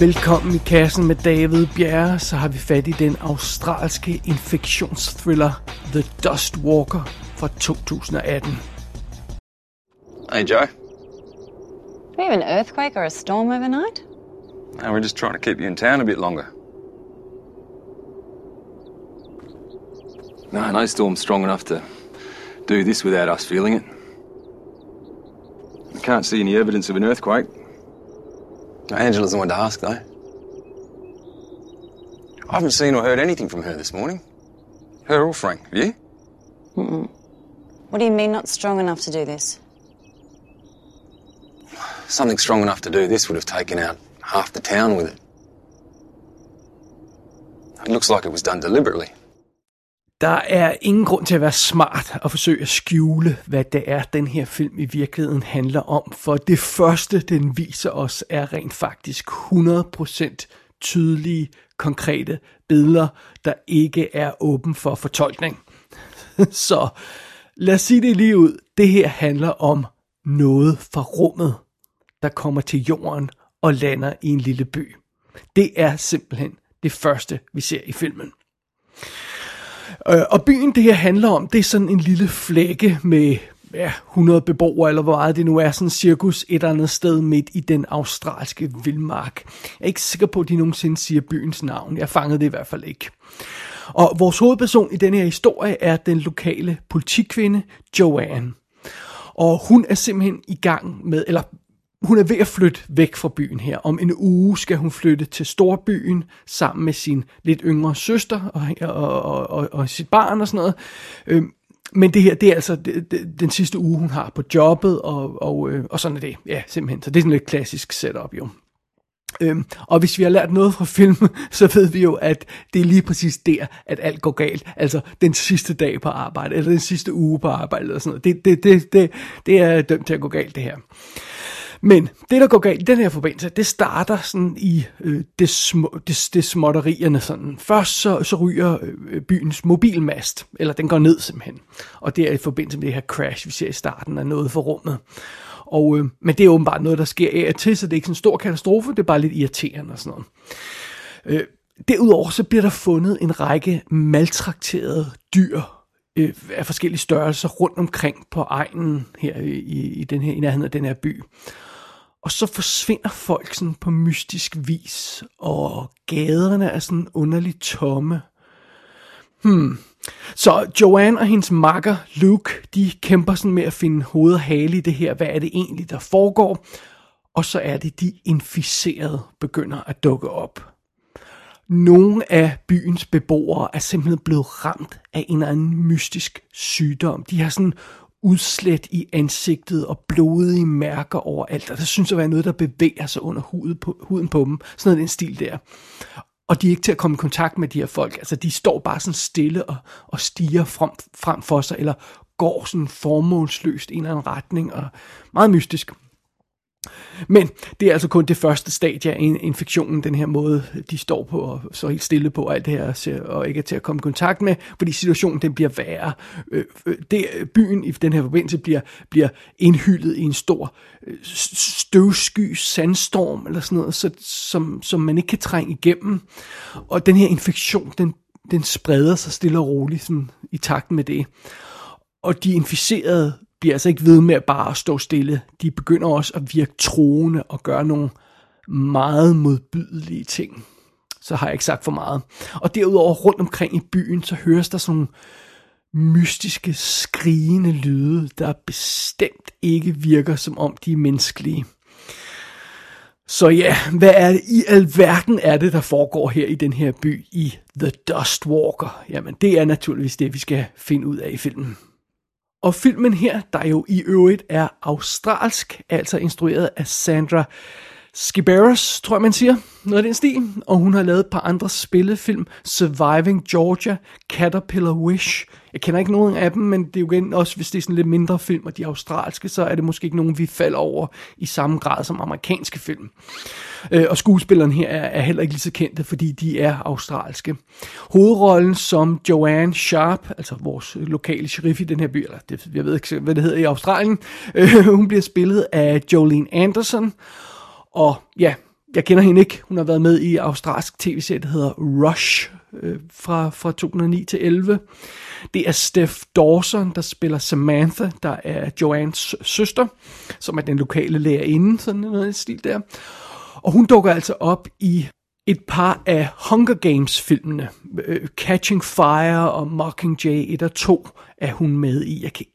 Velkommen i kassen med David Bjerre, så har vi fat i den australske infektionsthriller The Dust Walker fra 2018. Hey, Joe. Do we have an earthquake or a storm overnight? No, we're just trying to keep you in town a bit longer. No, no storm's strong enough to do this without us feeling it. I can't see any evidence of an earthquake. Angela's the one to ask, though. I haven't seen or heard anything from her this morning. Her or Frank, have you? What do you mean not strong enough to do this? Something strong enough to do this would have taken out half the town with it. It looks like it was done deliberately. Der er ingen grund til at være smart og forsøge at skjule, hvad det er, den her film i virkeligheden handler om. For det første, den viser os, er rent faktisk 100% tydelige, konkrete billeder, der ikke er åben for fortolkning. Så lad os sige det lige ud. Det her handler om noget fra rummet, der kommer til jorden og lander i en lille by. Det er simpelthen det første, vi ser i filmen. Øh, og byen, det her handler om, det er sådan en lille flække med ja, 100 beboere, eller hvor meget det nu er, sådan en cirkus et eller andet sted midt i den australske vildmark. Jeg er ikke sikker på, at de nogensinde siger byens navn. Jeg fangede det i hvert fald ikke. Og vores hovedperson i denne her historie er den lokale politikvinde, Joanne. Og hun er simpelthen i gang med, eller hun er ved at flytte væk fra byen her. Om en uge skal hun flytte til storbyen sammen med sin lidt yngre søster og, og, og, og, og sit barn og sådan noget. Øhm, men det her, det er altså den sidste uge, hun har på jobbet, og, og, øh, og sådan er det. Ja, simpelthen. Så det er sådan et klassisk setup jo. Øhm, og hvis vi har lært noget fra filmen, så ved vi jo, at det er lige præcis der, at alt går galt. Altså den sidste dag på arbejde, eller den sidste uge på arbejde, eller sådan noget. Det, det, det, det, det er dømt til at gå galt, det her. Men det, der går galt i den her forbindelse, det starter sådan i øh, det, små, det, det småtterierne. Sådan. Først så, så ryger øh, øh, byens mobilmast, eller den går ned simpelthen. Og det er i forbindelse med det her crash, vi ser i starten af noget for rummet. Og, øh, men det er åbenbart noget, der sker af og til, så det er ikke sådan en stor katastrofe, det er bare lidt irriterende og sådan noget. Øh, derudover så bliver der fundet en række maltrakterede dyr øh, af forskellige størrelser rundt omkring på egnen her i, i, den her, i nærheden af den her by. Og så forsvinder folk sådan på mystisk vis, og gaderne er sådan underligt tomme. Hmm. Så Joanne og hendes makker Luke, de kæmper sådan med at finde hoved og hale i det her. Hvad er det egentlig, der foregår? Og så er det, de inficerede begynder at dukke op. Nogle af byens beboere er simpelthen blevet ramt af en eller anden mystisk sygdom. De har sådan udslæt i ansigtet og blodige mærker overalt, og der synes at være noget, der bevæger sig under huden på, huden på dem. Sådan noget den stil der. Og de er ikke til at komme i kontakt med de her folk. Altså, de står bare sådan stille og, og stiger frem, frem for sig, eller går sådan formålsløst i en eller anden retning, og meget mystisk. Men det er altså kun det første stadie af infektionen, den her måde, de står på og så helt stille på alt det her, og ikke er til at komme i kontakt med, fordi situationen den bliver værre. Øh, øh, det, øh, byen i den her forbindelse bliver, bliver indhyldet i en stor støvsky sandstorm, eller sådan noget, så, som, som man ikke kan trænge igennem. Og den her infektion, den, den spreder sig stille og roligt sådan, i takt med det. Og de inficerede bliver altså ikke ved med at bare stå stille. De begynder også at virke troende og gøre nogle meget modbydelige ting. Så har jeg ikke sagt for meget. Og derudover rundt omkring i byen, så høres der sådan nogle mystiske, skrigende lyde, der bestemt ikke virker som om de er menneskelige. Så ja, hvad er det i alverden er det, der foregår her i den her by i The Dust Walker? Jamen, det er naturligvis det, vi skal finde ud af i filmen. Og filmen her, der jo i øvrigt er australsk, altså instrueret af Sandra Skibaris, tror jeg man siger, noget af den stil. Og hun har lavet et par andre spillefilm, Surviving Georgia, Caterpillar Wish. Jeg kender ikke nogen af dem, men det er jo igen også, hvis det er sådan lidt mindre film, og de australske, så er det måske ikke nogen, vi falder over i samme grad som amerikanske film. Øh, og skuespilleren her er, heller ikke lige så kendte, fordi de er australske. Hovedrollen som Joanne Sharp, altså vores lokale sheriff i den her by, eller det, jeg ved ikke, hvad det hedder i Australien, øh, hun bliver spillet af Jolene Anderson, og ja, jeg kender hende ikke. Hun har været med i australsk tv-serie, der hedder Rush øh, fra, fra 2009 til 11. Det er Steph Dawson, der spiller Samantha, der er Joannes søster, som er den lokale lærerinde, sådan noget i stil der. Og hun dukker altså op i et par af Hunger Games-filmene. Øh, Catching Fire og Mockingjay 1 og 2 er hun med i. Jeg kan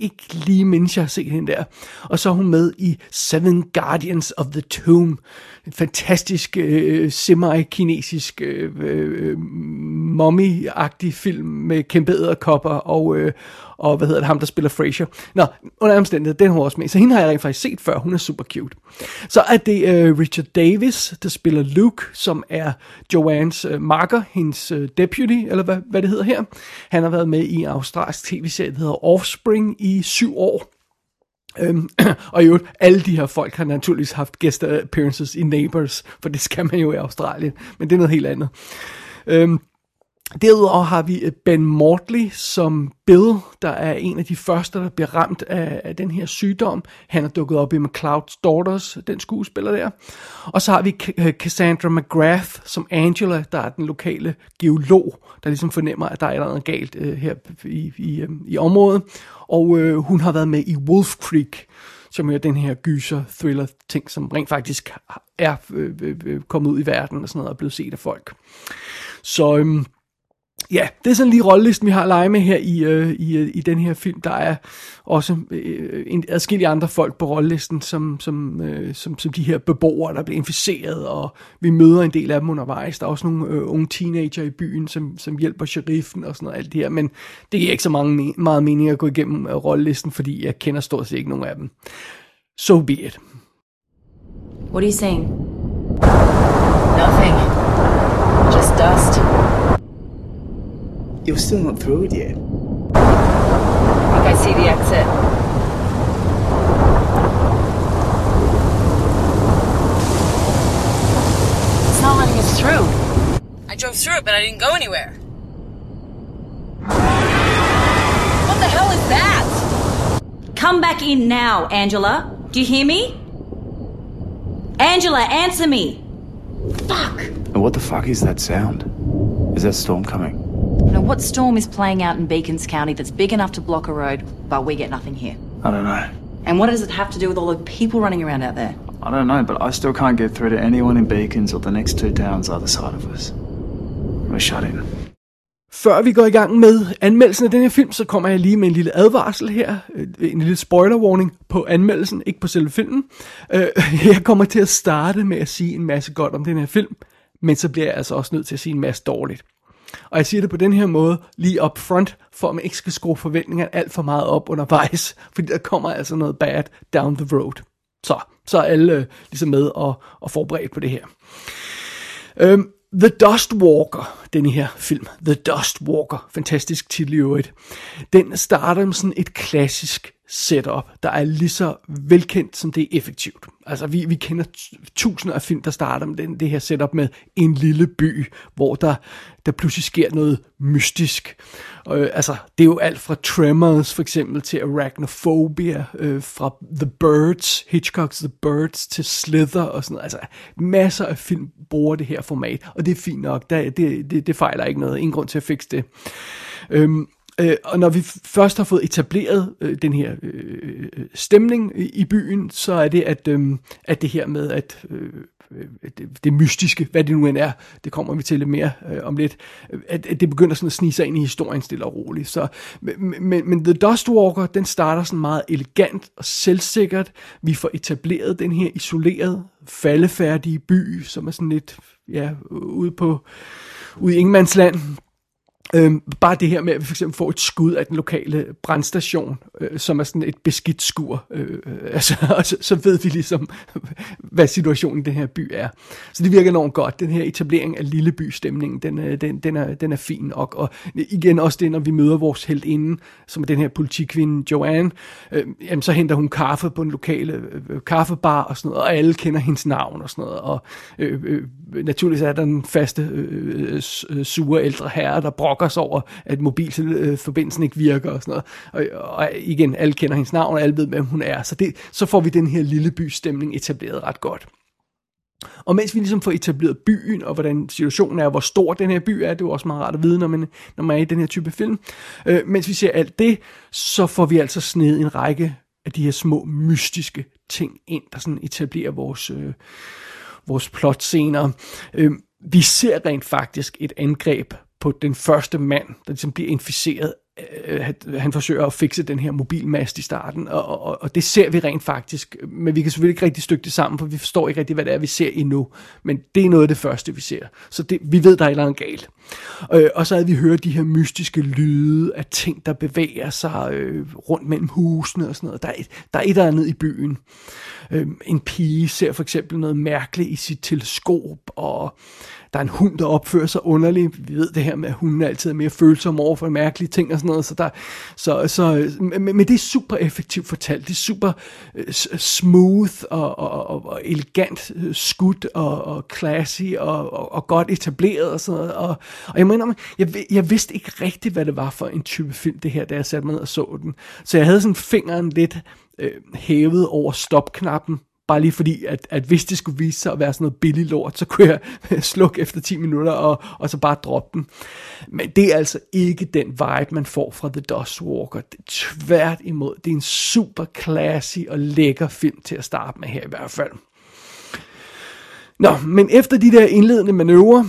ikke lige mens jeg har set hende der. Og så er hun med i Seven Guardians of the Tomb. En fantastisk øh, semi-kinesisk øh, øh, øh mommy-agtig film med kæmpe æderkopper og, øh, og hvad hedder det, ham der spiller Frasier. Nå, under omstændighed, den har hun også med. Så hende har jeg rent faktisk set før, hun er super cute. Så er det uh, Richard Davis, der spiller Luke, som er Joannes øh, uh, marker, hendes uh, deputy, eller hvad, hvad det hedder her. Han har været med i en australsk tv-serie, der hedder Offspring i syv år. Øhm, og jo, alle de her folk har naturligvis haft guest appearances i Neighbors, for det skal man jo i Australien, men det er noget helt andet. Øhm, Derudover har vi øh, Ben Mortley som Bill, der er en af de første, der bliver ramt af, af den her sygdom. Han er dukket op i McCloud's Daughters, den skuespiller der. Og så har vi øh, Cassandra McGrath som Angela, der er den lokale geolog, der ligesom fornemmer, at der er noget galt øh, her i, i, øh, i området. Og øh, hun har været med i Wolf Creek, som er den her gyser thriller ting, som rent faktisk er øh, øh, øh, kommet ud i verden og sådan noget, og blevet set af folk. Så Øh, ja, det er sådan lige rollelisten, vi har at lege med her i, øh, i, øh, i den her film. Der er også øh, en adskillige andre folk på rollelisten, som, som, øh, som, som de her beboere, der bliver inficeret, og vi møder en del af dem undervejs. Der er også nogle øh, unge teenager i byen, som, som hjælper sheriffen og sådan noget, alt det her. Men det giver ikke så mange, meget mening at gå igennem øh, rollelisten, fordi jeg kender stort set ikke nogen af dem. So be it. What are you seeing? Nothing. Just dust. You're still not through it yet. I think I see the exit. It's not letting us through. I drove through it, but I didn't go anywhere. What the hell is that? Come back in now, Angela. Do you hear me? Angela, answer me. Fuck. And what the fuck is that sound? Is that storm coming? Now, what storm is playing out in Beacons County that's big enough to block a road, but we get nothing here? I don't know. And what does it have to do with all the people running around out there? I don't know, but I still can't get through to anyone in Beacons or the next two towns either side of us. We're shut in. Før vi går i gang med anmeldelsen af den her film, så kommer jeg lige med en lille advarsel her. Øh, en lille spoiler warning på anmeldelsen, ikke på selve filmen. Øh, jeg kommer til at starte med at sige en masse godt om den her film, men så bliver jeg altså også nødt til at sige en masse dårligt. Og jeg siger det på den her måde, lige up front, for at man ikke skal skrue forventningerne alt for meget op undervejs, fordi der kommer altså noget bad down the road. Så, så er alle øh, ligesom med og, og forberedt på det her. Øhm, The Dust Walker, den her film, The Dust Walker, fantastisk titel i øvrigt, den starter med sådan et klassisk setup, der er lige så velkendt, som det er effektivt. Altså, vi, vi kender tusinder af film, der starter med den, det her setup med en lille by, hvor der, der pludselig sker noget mystisk. Øh, altså, det er jo alt fra Tremors for eksempel til Arachnophobia, øh, fra The Birds, Hitchcock's The Birds til Slither og sådan noget. Altså, masser af film bruger det her format, og det er fint nok. Der, det, det, det fejler ikke noget. Ingen grund til at fikse det. Øhm, Øh, og når vi først har fået etableret øh, den her øh, øh, stemning i, i byen, så er det, at, øh, at det her med, at øh, øh det, det mystiske, hvad det nu end er, det kommer vi til lidt mere øh, om lidt, at, at det begynder sådan at snige sig ind i historien stille og roligt. Så, men, men The Dust Walker, den starter sådan meget elegant og selvsikkert. Vi får etableret den her isolerede, faldefærdige by, som er sådan lidt ja, ude på ude i Ingemandsland. Øhm, bare det her med, at vi for eksempel får et skud af den lokale brandstation, øh, som er sådan et beskidt skur, øh, øh altså, og så, så ved vi ligesom, hvad situationen i den her by er. Så det virker enormt godt. Den her etablering af lille bystemningen, den, øh, den, den, er, den er fin nok. Og igen også det, når vi møder vores held inden, som er den her politikvinde Joanne, øh, jamen, så henter hun kaffe på en lokale øh, øh, kaffebar og sådan noget, og alle kender hendes navn og sådan noget. Og øh, øh, naturligvis er der den faste øh, sure ældre herre, der brokker os over, at mobilforbindelsen ikke virker og sådan noget. Og, og igen, alle kender hendes navn, og alle ved, hvem hun er. Så, det, så får vi den her lille bystemning etableret ret godt. Og mens vi ligesom får etableret byen, og hvordan situationen er, og hvor stor den her by er, det er jo også meget rart at vide, når man, når man er i den her type film. Øh, mens vi ser alt det, så får vi altså sned en række af de her små mystiske ting ind, der sådan etablerer vores, øh, vores plotscener. Øh, vi ser rent faktisk et angreb på den første mand, der ligesom bliver inficeret øh, han forsøger at fikse den her mobilmast i starten, og, og, og det ser vi rent faktisk, men vi kan selvfølgelig ikke rigtig stykke det sammen, for vi forstår ikke rigtig, hvad det er, vi ser endnu, men det er noget af det første, vi ser, så det, vi ved, der er et eller andet galt. Øh, og så havde vi hørt de her mystiske lyde af ting, der bevæger sig øh, rundt mellem husene og sådan noget. Der er et, der er et eller andet i byen. Øh, en pige ser for eksempel noget mærkeligt i sit teleskop, og der er en hund, der opfører sig underligt. Vi ved det her med, at hunden altid er mere følsom over for mærkelige ting og sådan noget. Så, der, så, så øh, men, men det er super effektivt fortalt. Det er super øh, smooth og, og, og, og elegant uh, skudt og, og classy og, og, og godt etableret og sådan noget. Og, og jeg mener, jeg, jeg vidste ikke rigtigt, hvad det var for en type film, det her, da jeg satte mig ned og så den. Så jeg havde sådan fingeren lidt øh, hævet over stopknappen, Bare lige fordi, at, at hvis det skulle vise sig at være sådan noget billig lort, så kunne jeg slukke efter 10 minutter og, og så bare droppe den. Men det er altså ikke den vibe, man får fra The Dust Walker. Det er tvært imod. Det er en super classy og lækker film til at starte med her i hvert fald. Nå, men efter de der indledende manøvrer,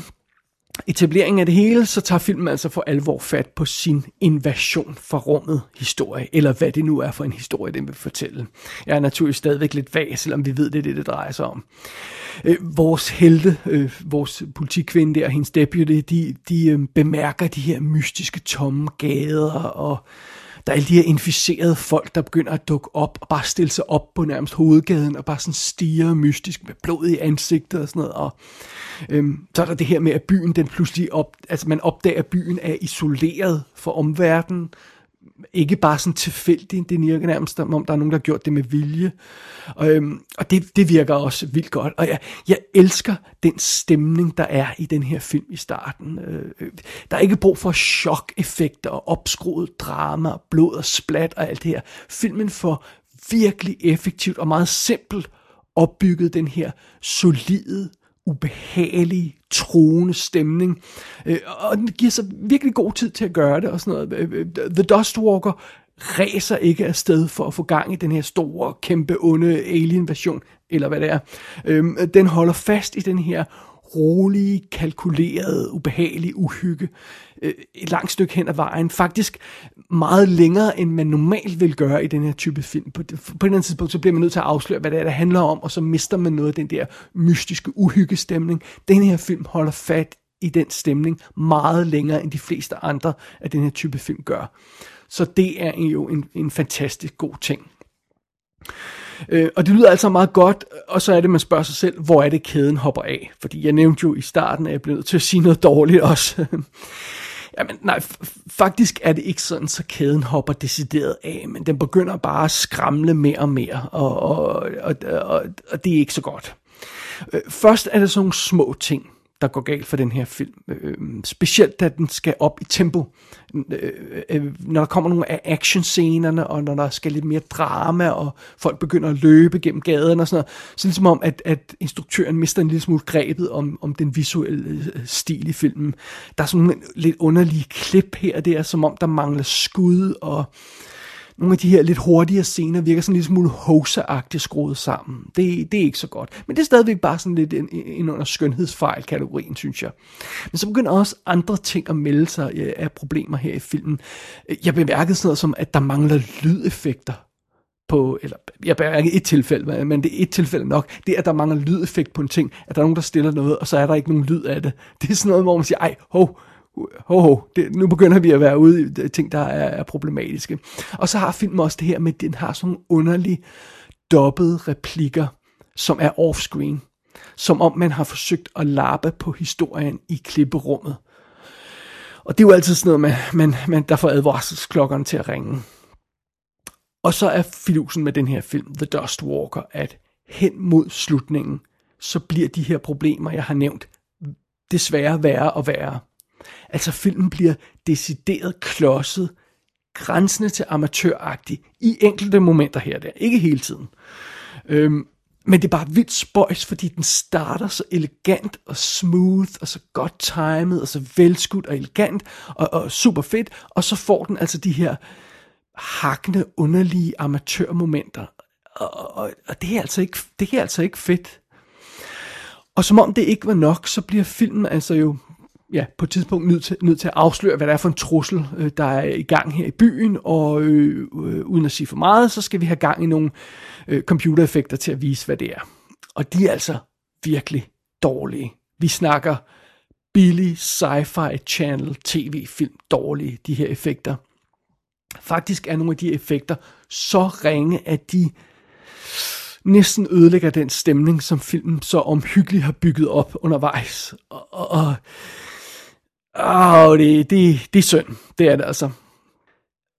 etableringen af det hele, så tager filmen altså for alvor fat på sin invasion fra rummet historie, eller hvad det nu er for en historie, den vil fortælle. Jeg er naturligvis stadigvæk lidt vag, selvom vi ved, det er det, det drejer sig om. Øh, vores helte, øh, vores politikvinde der, hendes deputy, de, de øh, bemærker de her mystiske tomme gader og der er alle de her inficerede folk, der begynder at dukke op og bare stille sig op på nærmest hovedgaden og bare sådan stiger mystisk med blod i ansigtet og sådan noget. Og øhm, så er der det her med, at byen den pludselig op, altså man opdager, at byen er isoleret fra omverdenen ikke bare sådan tilfældigt, det virker nærmest som om, der er nogen, der har gjort det med vilje. Og, øhm, og det, det virker også vildt godt. Og jeg, jeg elsker den stemning, der er i den her film i starten. Øh, øh der er ikke brug for chok-effekter og opskruet drama, blod og splat og alt det her. Filmen får virkelig effektivt og meget simpelt opbygget den her solide ubehagelig, troende stemning. Øh, og den giver sig virkelig god tid til at gøre det og sådan noget. Øh, øh, The Dust Walker ræser ikke afsted for at få gang i den her store, kæmpe, onde alien-version, eller hvad det er. Øhm, den holder fast i den her rolige, kalkulerede, ubehagelige uhygge øh, et langt stykke hen ad vejen. Faktisk meget længere, end man normalt vil gøre i den her type film. På, på den andet tidspunkt, så bliver man nødt til at afsløre, hvad det er, der handler om, og så mister man noget af den der mystiske uhyggestemning. Den her film holder fat i den stemning meget længere, end de fleste andre af den her type film gør. Så det er jo en, en fantastisk god ting. Øh, og det lyder altså meget godt, og så er det, man spørger sig selv, hvor er det kæden hopper af? Fordi jeg nævnte jo i starten, at jeg blev nødt til at sige noget dårligt også. Jamen, nej, faktisk er det ikke sådan, så kæden hopper decideret af, men den begynder bare at skramle mere og mere, og, og, og, og, og det er ikke så godt. Øh, først er det sådan nogle små ting, der går galt for den her film. Øh, specielt da den skal op i tempo. Øh, øh, når der kommer nogle af actionscenerne, og når der skal lidt mere drama, og folk begynder at løbe gennem gaden og sådan noget, så ligesom om, at, at instruktøren mister en lille smule grebet om, om den visuelle øh, stil i filmen. Der er sådan nogle lidt underlige klip her og der, som om der mangler skud, og øh, nogle af de her lidt hurtigere scener virker sådan lidt smule hoseagtigt skruet sammen. Det, det er ikke så godt. Men det er stadigvæk bare sådan lidt en, en under skønhedsfejl-kategorien, synes jeg. Men så begynder også andre ting at melde sig øh, af problemer her i filmen. Jeg bemærkede sådan noget som, at der mangler lydeffekter på, eller jeg bemærkede et tilfælde, men det er et tilfælde nok, det er, at der mangler lydeffekt på en ting, at der er nogen, der stiller noget, og så er der ikke nogen lyd af det. Det er sådan noget, hvor man siger, ej, hov, ho, ho, det, nu begynder vi at være ude i ting, der er, er problematiske. Og så har filmen også det her med, at den har sådan nogle underlige dobbede replikker, som er offscreen. Som om man har forsøgt at lappe på historien i klipperummet. Og det er jo altid sådan noget, man, man, man, der får advarselsklokkerne til at ringe. Og så er filusen med den her film, The Dust Walker, at hen mod slutningen, så bliver de her problemer, jeg har nævnt, desværre værre og værre. Altså filmen bliver decideret klodset, grænsende til amatøragtig, i enkelte momenter her og der, ikke hele tiden. Øhm, Men det er bare vildt spøjs, fordi den starter så elegant og smooth, og så godt timet, og så velskudt og elegant, og, og super fedt, og så får den altså de her hakne, underlige amatørmomenter. Og, og, og det, er altså ikke, det er altså ikke fedt. Og som om det ikke var nok, så bliver filmen altså jo ja, på et tidspunkt nødt til, nødt til at afsløre, hvad der er for en trussel, øh, der er i gang her i byen, og øh, øh, uden at sige for meget, så skal vi have gang i nogle øh, computereffekter til at vise, hvad det er. Og de er altså virkelig dårlige. Vi snakker billig sci-fi channel tv-film dårlige, de her effekter. Faktisk er nogle af de effekter så ringe, at de næsten ødelægger den stemning, som filmen så omhyggeligt har bygget op undervejs. Og, og, og oh, det, det, det er synd. Det er det altså.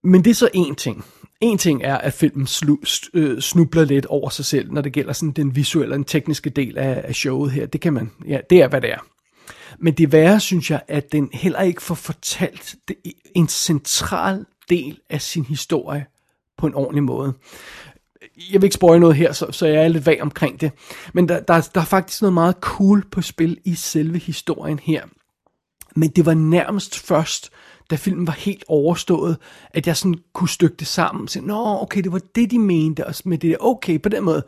Men det er så én ting. En ting er, at filmen slu, øh, snubler lidt over sig selv, når det gælder sådan den visuelle og den tekniske del af, af showet her. Det kan man, ja, det er hvad det er. Men det værre, synes jeg, at den heller ikke får fortalt det, en central del af sin historie på en ordentlig måde. Jeg vil ikke spoil noget her, så, så jeg er lidt vag omkring det. Men der, der, der er faktisk noget meget cool på spil i selve historien her. Men det var nærmest først, da filmen var helt overstået, at jeg sådan kunne stykke det sammen. Så, Nå, okay, det var det, de mente, og med det der, okay, på den måde.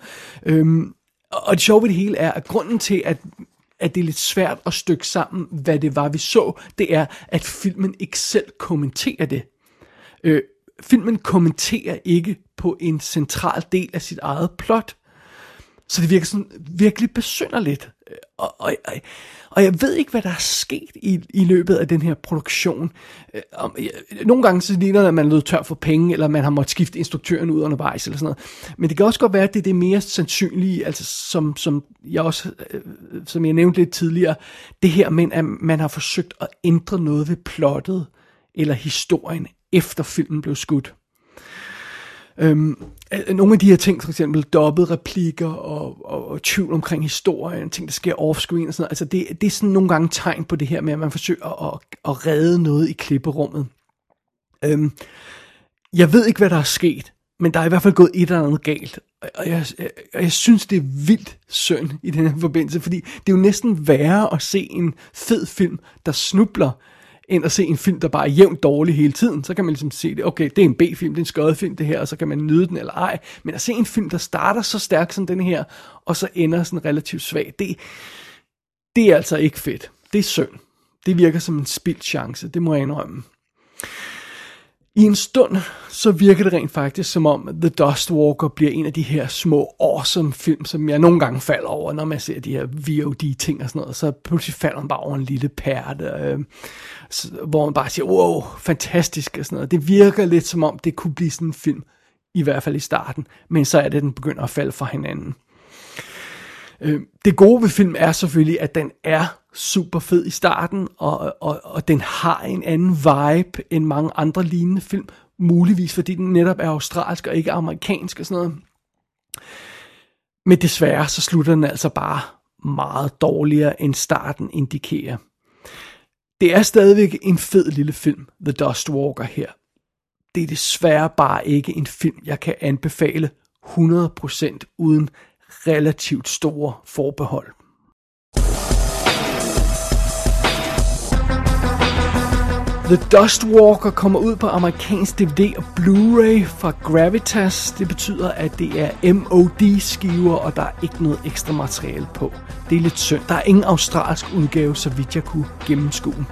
Øhm, og det sjove ved det hele er, at grunden til, at at det er lidt svært at stykke sammen, hvad det var, vi så, det er, at filmen ikke selv kommenterer det. Øh, filmen kommenterer ikke på en central del af sit eget plot. Så det virker sådan virkelig besynderligt. Og, og, og, og jeg ved ikke, hvad der er sket i, i løbet af den her produktion. Øh, nogle gange så ligner det, at man er tør for penge, eller man har måttet skifte instruktøren ud undervejs, eller sådan noget. Men det kan også godt være, at det er det mere sandsynlige, altså som, som jeg også, øh, som jeg nævnte lidt tidligere, det her med, at man har forsøgt at ændre noget ved plottet, eller historien, efter filmen blev skudt. Øhm, nogle af de her ting, for eksempel dobbelt replikker og, og, og tvivl omkring historien, ting der sker offscreen og sådan noget, altså det, det er sådan nogle gange tegn på det her med, at man forsøger at, at redde noget i klipperummet. Øhm, jeg ved ikke, hvad der er sket, men der er i hvert fald gået et eller andet galt. Og jeg, jeg, jeg synes, det er vildt synd i den her forbindelse, fordi det er jo næsten værre at se en fed film, der snubler, end at se en film, der bare er jævnt dårlig hele tiden. Så kan man ligesom se det, okay, det er en B-film, det er en skøjet film det her, og så kan man nyde den eller ej. Men at se en film, der starter så stærk som den her, og så ender sådan relativt svag, det, det er altså ikke fedt. Det er synd. Det virker som en spildt chance, det må jeg indrømme. I en stund, så virker det rent faktisk som om The Dust Walker bliver en af de her små awesome film, som jeg nogle gange falder over, når man ser de her VOD-ting og sådan noget. Så pludselig falder man bare over en lille pærte, øh, hvor man bare siger, wow, fantastisk og sådan noget. Det virker lidt som om, det kunne blive sådan en film, i hvert fald i starten, men så er det, den begynder at falde fra hinanden. Øh, det gode ved film er selvfølgelig, at den er super fed i starten, og, og, og den har en anden vibe end mange andre lignende film, muligvis fordi den netop er australsk og ikke amerikansk og sådan noget. Men desværre så slutter den altså bare meget dårligere end starten indikerer. Det er stadigvæk en fed lille film, The Dust Walker her. Det er desværre bare ikke en film, jeg kan anbefale 100% uden relativt store forbehold. The Dust Walker kommer ud på amerikansk DVD og Blu-ray fra Gravitas. Det betyder, at det er MOD-skiver, og der er ikke noget ekstra materiale på. Det er lidt synd. Der er ingen australsk udgave, så vidt jeg kunne gennemskue.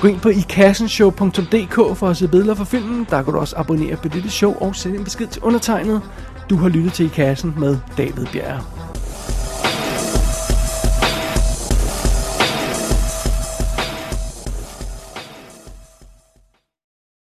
Gå ind på ikassenshow.dk for at se billeder fra filmen. Der kan du også abonnere på dette show og sende en besked til undertegnet. Du har lyttet til I Kassen med David Bjerre.